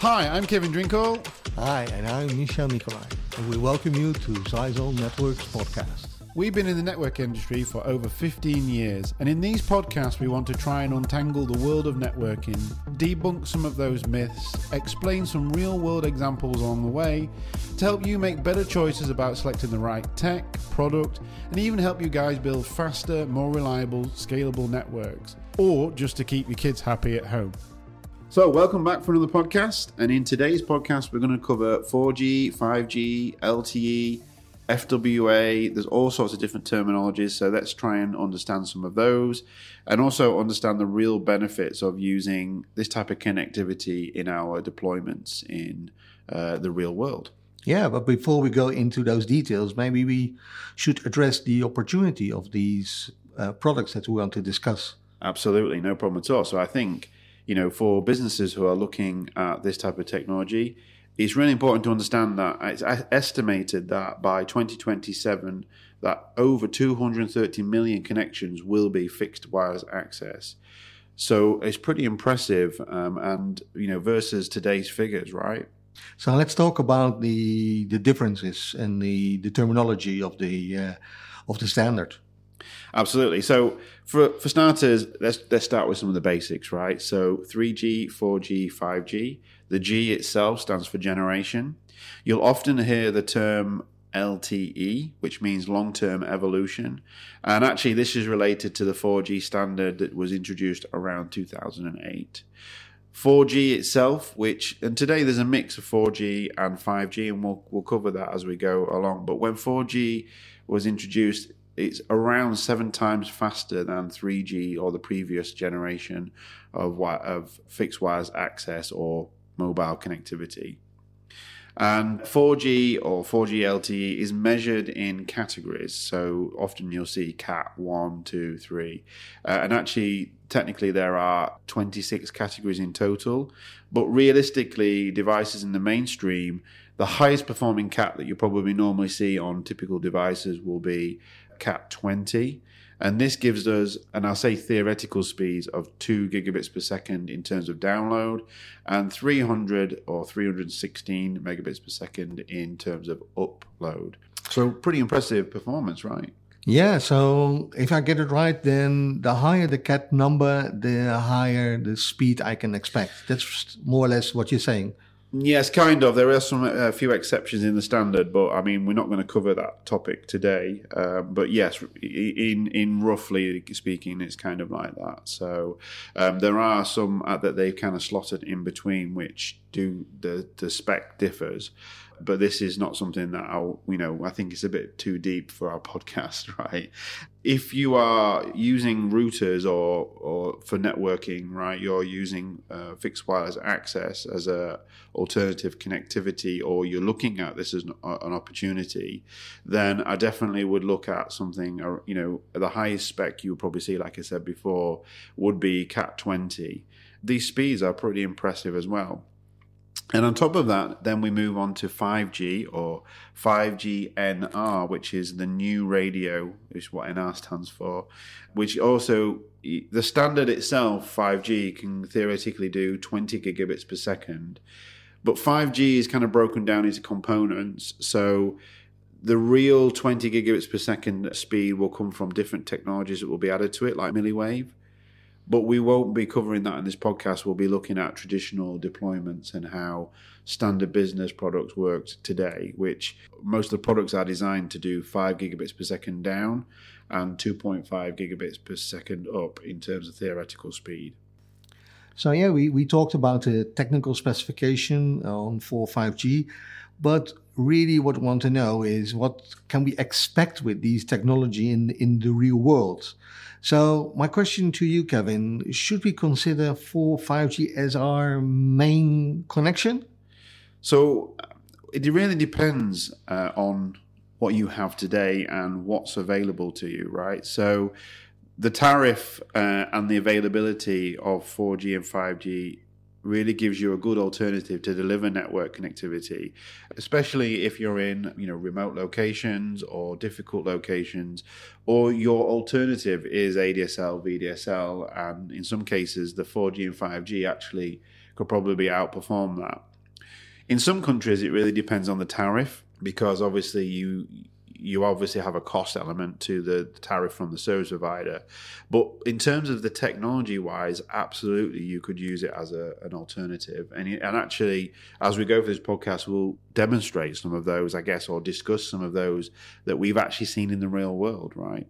Hi, I'm Kevin Drinkle. Hi, and I'm Michel Nicolai, and we welcome you to Zyxel Networks podcast. We've been in the network industry for over 15 years, and in these podcasts, we want to try and untangle the world of networking, debunk some of those myths, explain some real world examples along the way to help you make better choices about selecting the right tech, product, and even help you guys build faster, more reliable, scalable networks, or just to keep your kids happy at home. So, welcome back for another podcast. And in today's podcast, we're going to cover 4G, 5G, LTE, FWA. There's all sorts of different terminologies. So, let's try and understand some of those and also understand the real benefits of using this type of connectivity in our deployments in uh, the real world. Yeah, but before we go into those details, maybe we should address the opportunity of these uh, products that we want to discuss. Absolutely, no problem at all. So, I think you know, for businesses who are looking at this type of technology, it's really important to understand that it's estimated that by 2027 that over 230 million connections will be fixed wireless access. So it's pretty impressive, um, and you know, versus today's figures, right? So let's talk about the the differences and the, the terminology of the uh, of the standard. Absolutely. So for for starters, let's let's start with some of the basics, right? So 3G, 4G, 5G. The G itself stands for generation. You'll often hear the term LTE, which means long term evolution. And actually, this is related to the 4G standard that was introduced around 2008. 4G itself, which, and today there's a mix of 4G and 5G, and we'll, we'll cover that as we go along. But when 4G was introduced, it's around seven times faster than 3G or the previous generation of of fixed wireless access or mobile connectivity. And 4G or 4G LTE is measured in categories. So often you'll see Cat 1, 2, 3. Uh, and actually, technically, there are 26 categories in total. But realistically, devices in the mainstream, the highest performing Cat that you probably normally see on typical devices will be Cat 20. And this gives us, and I'll say theoretical speeds of 2 gigabits per second in terms of download, and 300 or 316 megabits per second in terms of upload. So, pretty impressive performance, right? Yeah, so if I get it right, then the higher the cat number, the higher the speed I can expect. That's more or less what you're saying. Yes, kind of. There are some a few exceptions in the standard, but I mean, we're not going to cover that topic today. Um, but yes, in in roughly speaking, it's kind of like that. So um, there are some uh, that they've kind of slotted in between, which do the the spec differs but this is not something that I'll, you know, I think it's a bit too deep for our podcast, right? If you are using routers or, or for networking, right, you're using uh, fixed wireless access as a alternative connectivity, or you're looking at this as an, an opportunity, then I definitely would look at something, uh, you know, the highest spec you would probably see, like I said before, would be Cat 20. These speeds are pretty impressive as well. And on top of that, then we move on to 5G or 5G NR, which is the new radio, is what NR stands for, which also, the standard itself, 5G, can theoretically do 20 gigabits per second. But 5G is kind of broken down into components. So the real 20 gigabits per second speed will come from different technologies that will be added to it, like milliwave. But we won't be covering that in this podcast. We'll be looking at traditional deployments and how standard business products worked today, which most of the products are designed to do 5 gigabits per second down and 2.5 gigabits per second up in terms of theoretical speed. So, yeah, we, we talked about the technical specification on 4 5G, but really what we want to know is what can we expect with these technology in, in the real world? So my question to you, Kevin, should we consider 4 5G as our main connection? So it really depends uh, on what you have today and what's available to you, right? So the tariff uh, and the availability of 4G and 5G really gives you a good alternative to deliver network connectivity, especially if you're in you know remote locations or difficult locations, or your alternative is ADSL, VDSL, and in some cases the 4G and 5G actually could probably outperform that. In some countries, it really depends on the tariff because obviously you you obviously have a cost element to the tariff from the service provider. But in terms of the technology wise, absolutely you could use it as a, an alternative. And, and actually, as we go through this podcast, we'll demonstrate some of those, I guess, or discuss some of those that we've actually seen in the real world, right?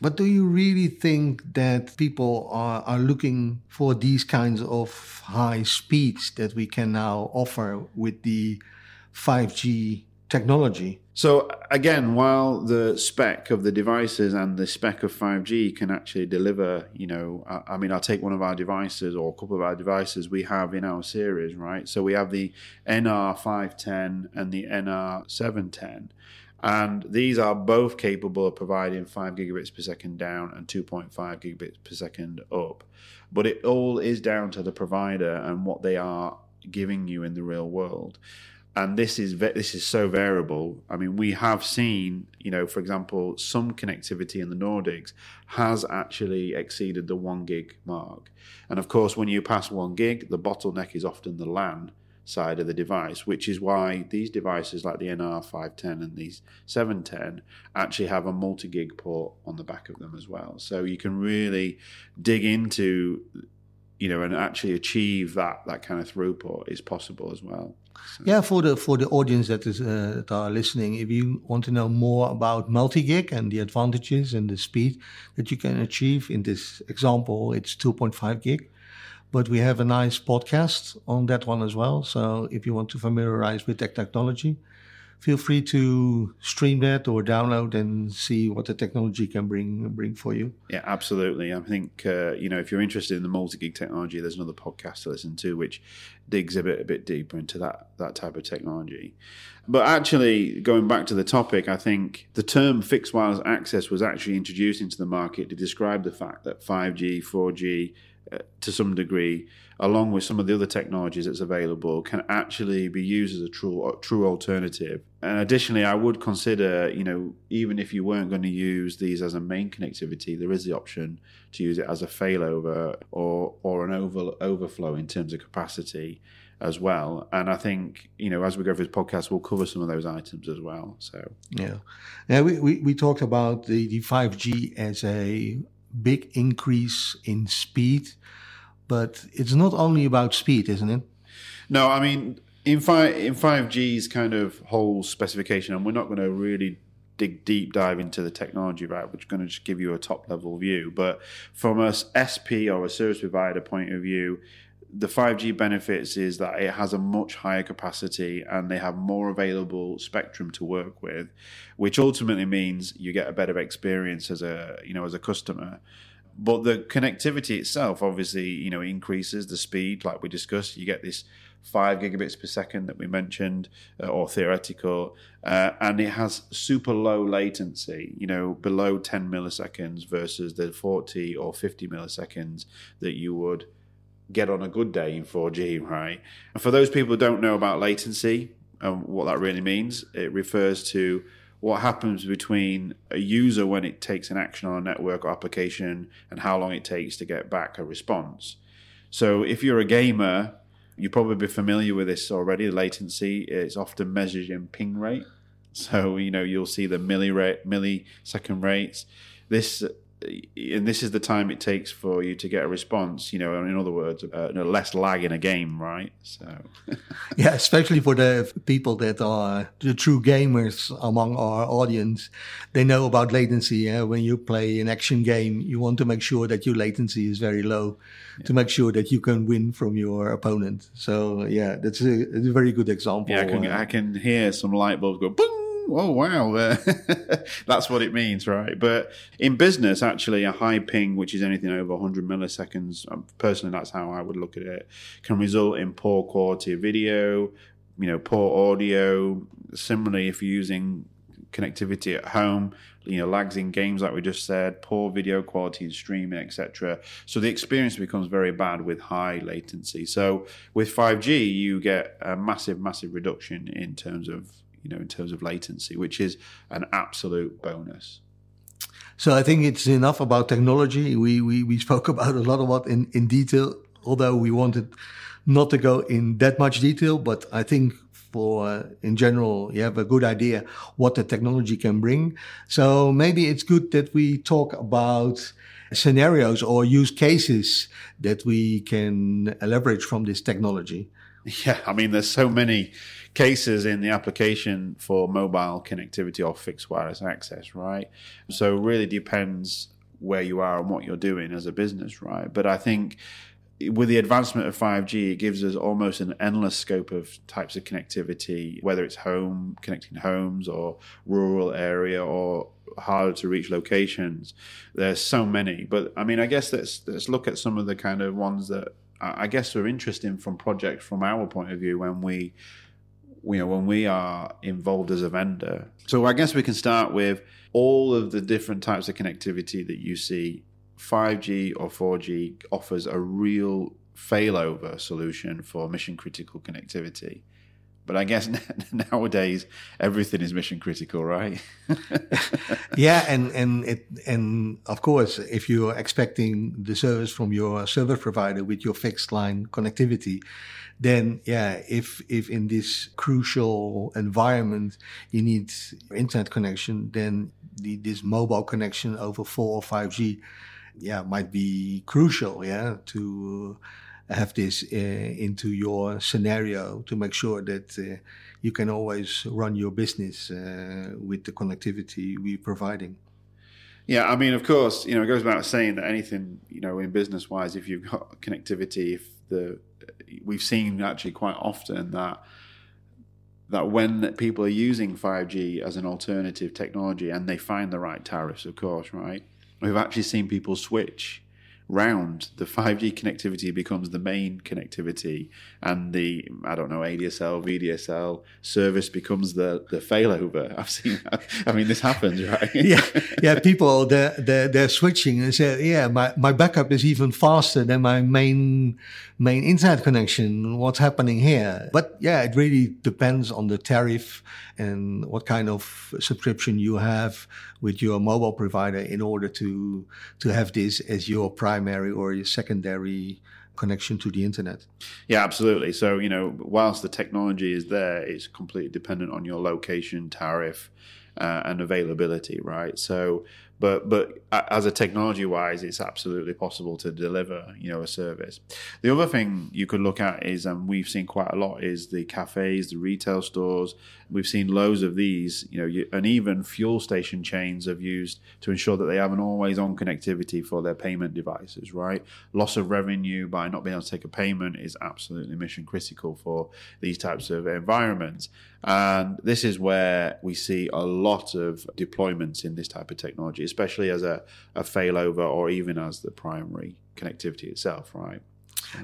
But do you really think that people are, are looking for these kinds of high speeds that we can now offer with the 5G technology? So again, while the spec of the devices and the spec of 5G can actually deliver, you know, I, I, mean, I'll take one of our devices or a couple of our devices we have in our series, right? So we have the NR510 and the NR710. And these are both capable of providing 5 gigabits per second down and 2.5 gigabits per second up. But it all is down to the provider and what they are giving you in the real world and this is this is so variable. I mean, we have seen, you know, for example, some connectivity in the Nordics has actually exceeded the one gig mark, and of course, when you pass one gig, the bottleneck is often the LAN side of the device, which is why these devices like the NR510 and these 710 actually have a multi gig port on the back of them as well. So you can really dig into you know, and actually achieve that that kind of throughput is possible as well. Yeah, for the for the audience that is uh, that are listening, if you want to know more about multi-gig and the advantages and the speed that you can achieve, in this example, it's 2.5 gig. But we have a nice podcast on that one as well. So if you want to familiarize with that technology, feel free to stream that or download and see what the technology can bring bring for you. Yeah, absolutely. I think uh, you know if you're interested in the multi-gig technology, there's another podcast to listen to which digs a bit a bit deeper into that that type of technology. But actually, going back to the topic, I think the term fixed wireless access was actually introduced into the market to describe the fact that 5G, 4G, uh, to some degree, along with some of the other technologies that's available, can actually be used as a true true alternative. And additionally, I would consider, you know, even if you weren't going to use these as a main connectivity, there is the option to use it as a failover or or an over, overflow in terms of capacity as well. And I think, you know, as we go through this podcast, we'll cover some of those items as well. So yeah, yeah, we we, we talked about the the five G as a big increase in speed but it's not only about speed, isn't it? No, I mean in five in five G's kind of whole specification, and we're not going to really dig deep dive into the technology, right? We're going to just give you a top level view. But from a SP or a service provider point of view, the 5G benefits is that it has a much higher capacity and they have more available spectrum to work with, which ultimately means you get a better experience as a you know as a customer. But the connectivity itself obviously you know increases the speed like we discussed. You get this 5 gigabits per second that we mentioned uh, or theoretical uh, and it has super low latency you know below 10 milliseconds versus the 40 or 50 milliseconds that you would get on a good day in 4G right and for those people who don't know about latency and what that really means it refers to what happens between a user when it takes an action on a network or application and how long it takes to get back a response. So if you're a gamer, you probably be familiar with this already. Latency is often measured in ping rate. So you know you'll see the milli rate, millisecond rates. This and this is the time it takes for you to get a response. You know, in other words, uh, less lag in a game, right? So, yeah, especially for the people that are the true gamers among our audience, they know about latency. Yeah? When you play an action game, you want to make sure that your latency is very low yeah. to make sure that you can win from your opponent. So, yeah, that's a, a very good example. Yeah, I can, uh, I can hear some light bulbs go boom oh wow, that's what it means, right? But in business, actually, a high ping, which is anything over 100 milliseconds, um, personally, that's how I would look at it, can result in poor quality of video, you know, poor audio. Similarly, if you're using connectivity at home, you know, lags in games like we just said, poor video quality in streaming, etc. So the experience becomes very bad with high latency. So with 5G, you get a massive, massive reduction in terms of you know in terms of latency, which is an absolute bonus. So I think it's enough about technology. We we, we spoke about a lot about in, in detail, although we wanted not to go in that much detail, but I think for uh, in general you have a good idea what the technology can bring so maybe it's good that we talk about scenarios or use cases that we can leverage from this technology yeah. I mean there's so many cases in the application for mobile connectivity or fixed wireless access right? So it really depends where you are and what you're doing as a business right? But i think with the advancement of 5G, it gives us almost an endless scope of types of connectivity, whether it's home, connecting homes, or rural area, or harder to reach locations. There's so many, but I mean, I guess let's let's look at some of the kind of ones that I guess are interesting from projects from our point of view when we, you know, when we are involved as a vendor. So I guess we can start with all of the different types of connectivity that you see 5G or 4G offers a real failover solution for mission critical connectivity. But I guess nowadays everything is mission critical, right? yeah, and and it and of course, if you're expecting the service from your service provider with your fixed line connectivity, then yeah, if if in this crucial environment you need internet connection, then the, this mobile connection over four or five G yeah might be crucial yeah to have this uh, into your scenario to make sure that uh, you can always run your business uh, with the connectivity we're providing. Yeah, I mean, of course, you know, it goes without saying that anything, you know, in business wise, if you've got connectivity, if the we've seen actually quite often that that when people are using 5G as an alternative technology and they find the right tariffs, of course, right, we've actually seen people switch round the 5G connectivity becomes the main connectivity and the I don't know ADSL VDSL service becomes the the failover. I've seen I mean this happens right? Yeah. Yeah people they're, they're, they're switching. And say yeah my, my backup is even faster than my main main internet connection. What's happening here? But yeah it really depends on the tariff and what kind of subscription you have with your mobile provider in order to to have this as your primary or your secondary connection to the internet. Yeah, absolutely. So, you know, whilst the technology is there, it's completely dependent on your location, tariff, uh, and availability, right? So, but but as a technology wise, it's absolutely possible to deliver, you know, a service. The other thing you could look at is, and we've seen quite a lot, is the cafes, the retail stores. We've seen loads of these, you know, and even fuel station chains have used to ensure that they have an always on connectivity for their payment devices, right? Loss of revenue by not being able to take a payment is absolutely mission critical for these types of environments. And this is where we see a lot of deployments in this type of technology, especially as a, a failover or even as the primary connectivity itself, right?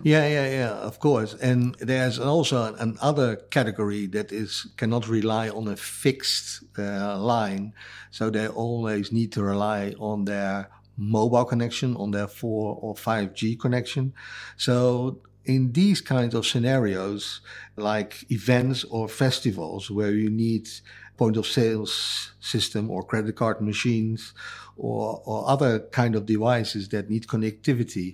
Yeah, yeah, yeah, of course. And there's also another category that is cannot rely on a fixed uh, line. So they always need to rely on their mobile connection, on their 4 or 5G connection. So in these kinds of scenarios, like events or festivals where you need point of sales system or credit card machines or, or other kind of devices that need connectivity,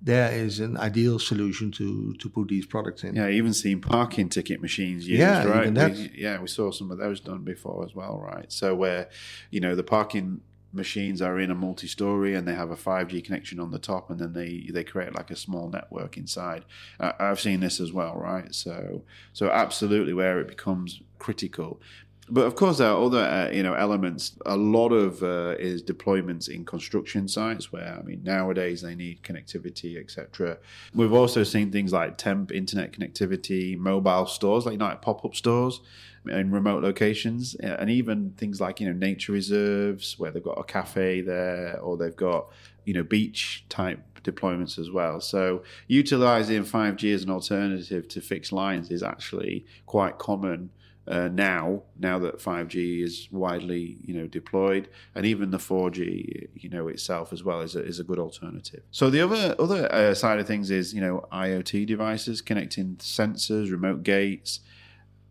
there is an ideal solution to to put these products in. Yeah, even seen parking ticket machines used, yeah, right? We, yeah, we saw some of those done before as well, right? So where, you know, the parking machines are in a multi-story and they have a 5G connection on the top, and then they they create like a small network inside. Uh, I've seen this as well, right? So so absolutely, where it becomes critical. But of course, there are other uh, you know elements. A lot of uh, is deployments in construction sites where I mean nowadays they need connectivity, etc. We've also seen things like temp internet connectivity, mobile stores like, like pop up stores in remote locations, and even things like you know nature reserves where they've got a cafe there, or they've got you know beach type deployments as well. So utilizing 5G as an alternative to fixed lines is actually quite common uh, now, now that 5G is widely, you know, deployed, and even the 4G, you know, itself as well is a, is a good alternative. So the other other uh, side of things is, you know, IoT devices connecting sensors, remote gates,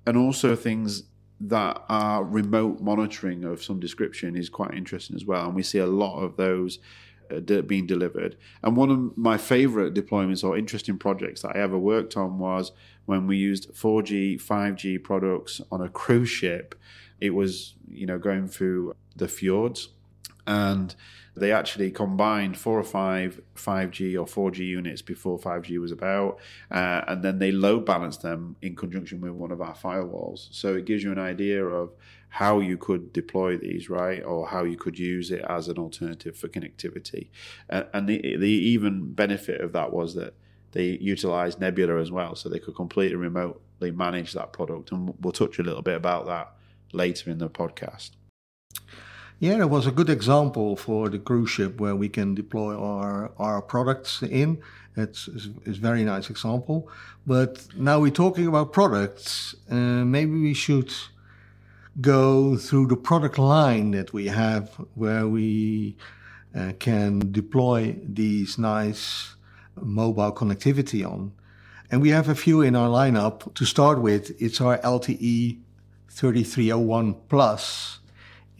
and also things that are remote monitoring of some description is quite interesting as well. And we see a lot of those uh, being delivered. And one of my favorite deployments or interesting projects that I ever worked on was when we used 4G, 5G products on a cruise ship. It was, you know, going through the fjords and they actually combined four or five 5G or 4G units before 5G was about, uh, and then they load balanced them in conjunction with one of our firewalls. So it gives you an idea of how you could deploy these, right, or how you could use it as an alternative for connectivity. Uh, and the, the even benefit of that was that they utilized Nebula as well, so they could completely remotely manage that product. And we'll touch a little bit about that later in the podcast. Yeah, it was a good example for the cruise ship where we can deploy our, our products in. It's, it's, it's a very nice example. But now we're talking about products. Uh, maybe we should go through the product line that we have where we uh, can deploy these nice mobile connectivity on. And we have a few in our lineup. To start with, it's our LTE 3301 Plus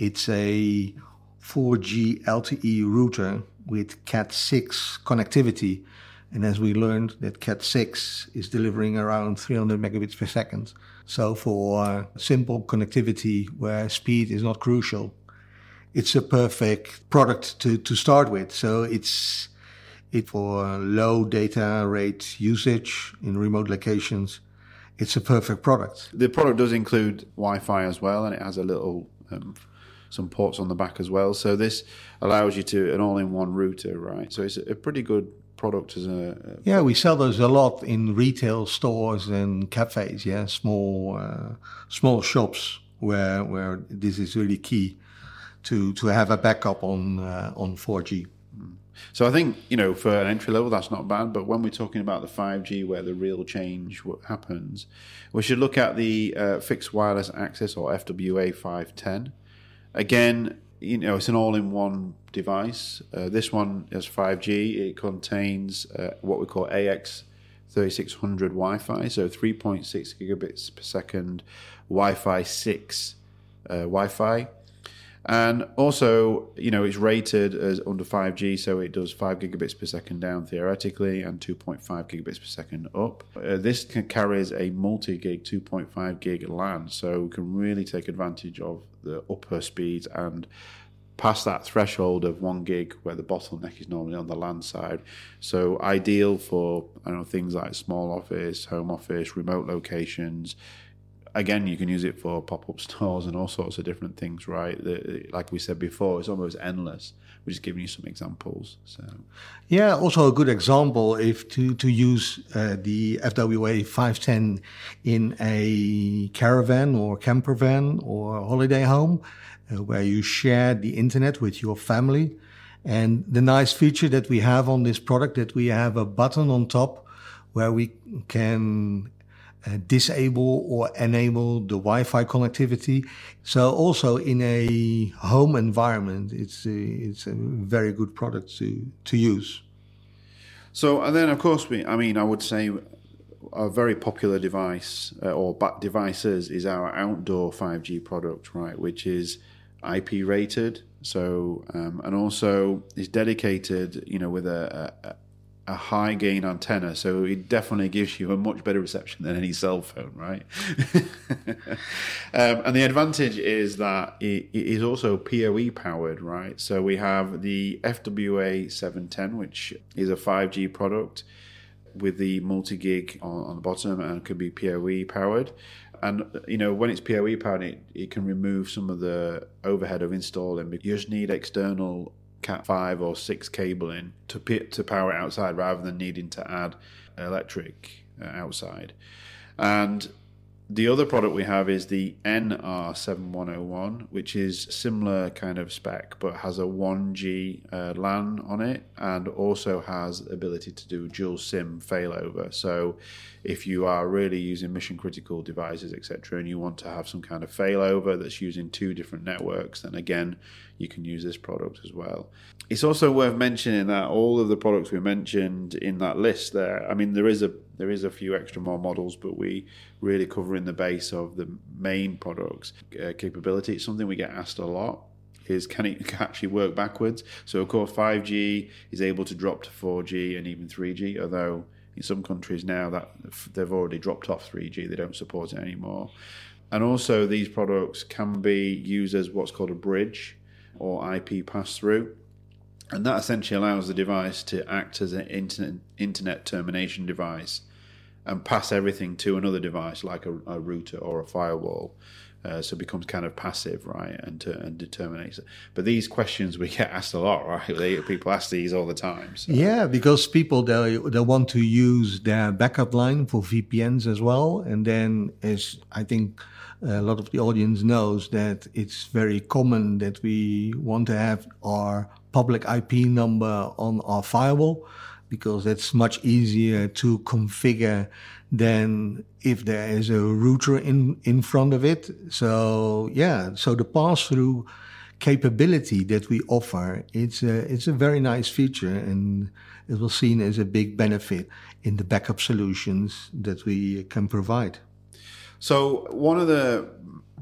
it's a 4G LTE router with Cat6 connectivity. And as we learned that Cat6 is delivering around 300 megabits per second. So for simple connectivity where speed is not crucial, it's a perfect product to, to start with. So it's it for low data rate usage in remote locations. It's a perfect product. The product does include Wi-Fi as well, and it has a little um, some ports on the back as well. So this allows you to an all-in-one router, right? So it's a pretty good product as a, a yeah. We sell those a lot in retail stores and cafes. Yeah, small uh, small shops where where this is really key to to have a backup on uh, on 4G. Hmm. So I think you know for an entry level that's not bad, but when we're talking about the 5G where the real change happens, we should look at the uh, fixed wireless access or FWA 510. Again, you know, it's an all-in-one device. Uh, this one has 5G. It contains uh, what we call AX 3600 Wi-Fi, so 3.6 gigabits per second Wi-Fi 6 uh, Wi-Fi. And also, you know, it's rated as under 5G, so it does 5 gigabits per second down theoretically and 2.5 gigabits per second up. Uh, this carries a multi gig 2.5 gig LAN, so we can really take advantage of the upper speeds and past that threshold of one gig where the bottleneck is normally on the LAN side. So ideal for I don't know things like small office, home office, remote locations, again, you can use it for pop up stores and all sorts of different things, right? The, like we said before, it's almost endless. We're just giving you some examples. So, yeah, also a good example if to to use uh, the FWA 510 in a caravan or camper van or holiday home, uh, where you share the internet with your family. And the nice feature that we have on this product that we have a button on top where we can uh, disable or enable the Wi-Fi connectivity. So also in a home environment, it's a, it's a very good product to to use. So and then of course we, I mean, I would say a very popular device uh, or devices is our outdoor 5G product, right? Which is IP rated. So um, and also is dedicated, you know, with a, a high gain antenna, so it definitely gives you a much better reception than any cell phone, right? um, and the advantage is that it, it is also PoE powered, right? So we have the FWA 710, which is a 5G product with the multi gig on, on, the bottom and can be PoE powered. And you know when it's PoE powered, it, it can remove some of the overhead of installing. You just need external Cat five or six cabling to to power it outside, rather than needing to add electric uh, outside. And The other product we have is the NR7101, which is similar kind of spec, but has a 1G uh, LAN on it and also has ability to do dual SIM failover. So if you are really using mission critical devices, etc., and you want to have some kind of failover that's using two different networks, then again, you can use this product as well. It's also worth mentioning that all of the products we mentioned in that list there, I mean, there is a there is a few extra more models, but we really cover in the base of the main products uh, capability. It's something we get asked a lot is can it actually work backwards? So of course 5G is able to drop to 4G and even 3G, although in some countries now that they've already dropped off 3G, they don't support it anymore. And also these products can be used as what's called a bridge or IP pass through. And that essentially allows the device to act as an internet, internet termination device and pass everything to another device like a, a router or a firewall. Uh, so it becomes kind of passive, right, and to, and determinates it. But these questions we get asked a lot, right? They, people ask these all the time. So. Yeah, because people they they want to use their backup line for VPNs as well, and then as I think a lot of the audience knows that it's very common that we want to have our public IP number on our firewall because it's much easier to configure than if there is a router in, in front of it. So yeah, so the pass through capability that we offer, it's a, it's a very nice feature and it was seen as a big benefit in the backup solutions that we can provide. So one of the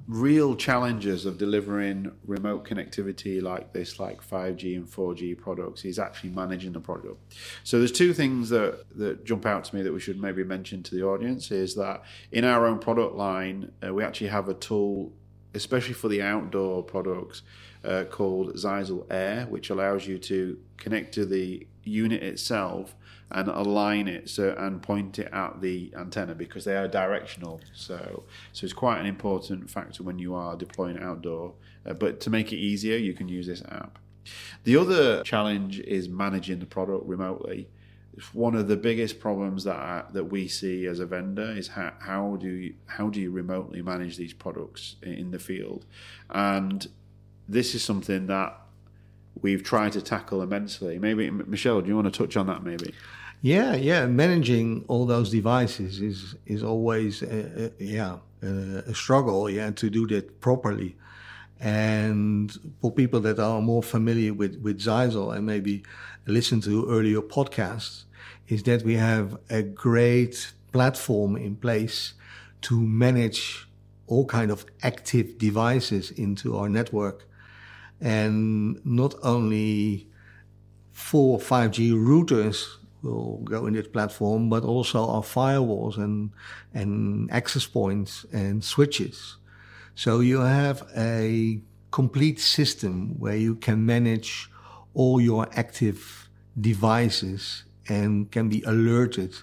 real challenges of delivering remote connectivity like this, like 5G and 4G products, is actually managing the product. So there's two things that, that jump out to me that we should maybe mention to the audience is that in our own product line, uh, we actually have a tool, especially for the outdoor products, uh, called Zyxel Air, which allows you to connect to the unit itself and align it so and point it at the antenna because they are directional. So so it's quite an important factor when you are deploying outdoor. Uh, but to make it easier, you can use this app. The other challenge is managing the product remotely. One of the biggest problems that I, that we see as a vendor is how, how do you, how do you remotely manage these products in the field, and this is something that we've tried to tackle immensely. Maybe Michel, do you want to touch on that? Maybe. Yeah, yeah. Managing all those devices is is always a, yeah a, a struggle. Yeah, to do that properly. And for people that are more familiar with with Zyxel and maybe listen to earlier podcasts, is that we have a great platform in place to manage all kind of active devices into our network and not only for 5G routers will go in this platform, but also our firewalls and, and access points and switches. So you have a complete system where you can manage all your active devices and can be alerted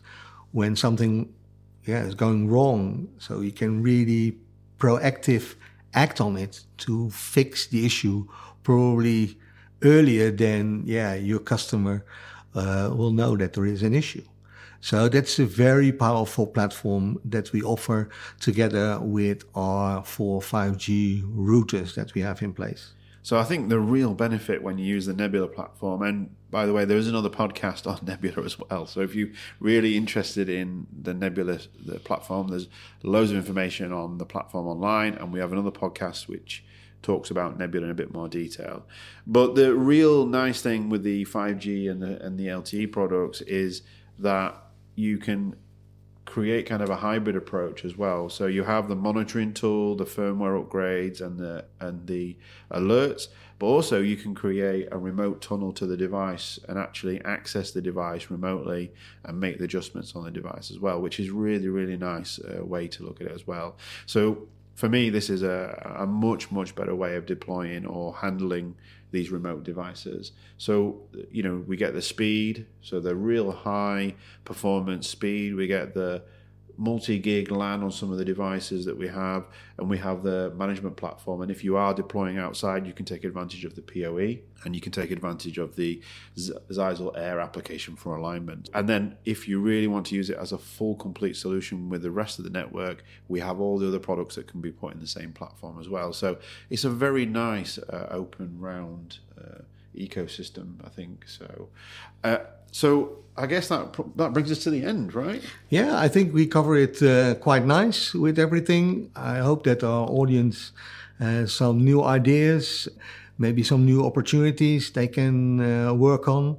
when something yeah, is going wrong. So you can really proactive act on it to fix the issue probably earlier than yeah your customer uh, will know that there is an issue. So that's a very powerful platform that we offer together with our four 5G routers that we have in place. So I think the real benefit when you use the Nebula platform, and by the way, there is another podcast on Nebula as well. So if you're really interested in the Nebula the platform, there's loads of information on the platform online, and we have another podcast which talks about Nebula in a bit more detail. But the real nice thing with the 5G and the and the LTE products is that you can create kind of a hybrid approach as well. So you have the monitoring tool, the firmware upgrades, and the and the alerts, but also you can create a remote tunnel to the device and actually access the device remotely and make the adjustments on the device as well, which is really really nice uh, way to look at it as well. So for me, this is a, a much, much better way of deploying or handling these remote devices. So, you know, we get the speed, so the real high performance speed, we get the multi-gig LAN on some of the devices that we have, and we have the management platform. And if you are deploying outside, you can take advantage of the PoE, and you can take advantage of the Zyxel Air application for alignment. And then, if you really want to use it as a full, complete solution with the rest of the network, we have all the other products that can be put in the same platform as well. So it's a very nice uh, open round. Uh, ecosystem. I think so. Uh, so I guess that that brings us to the end, right? Yeah, I think we cover it uh, quite nice with everything. I hope that our audience has some new ideas, maybe some new opportunities they can uh, work on.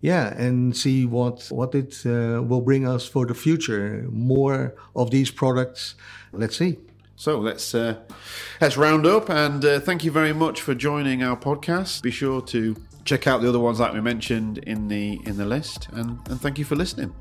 Yeah, and see what what it uh, will bring us for the future. More of these products. Let's see. So let's uh, let's round up, and uh, thank you very much for joining our podcast. Be sure to check out the other ones like we mentioned in the in the list, and, and thank you for listening.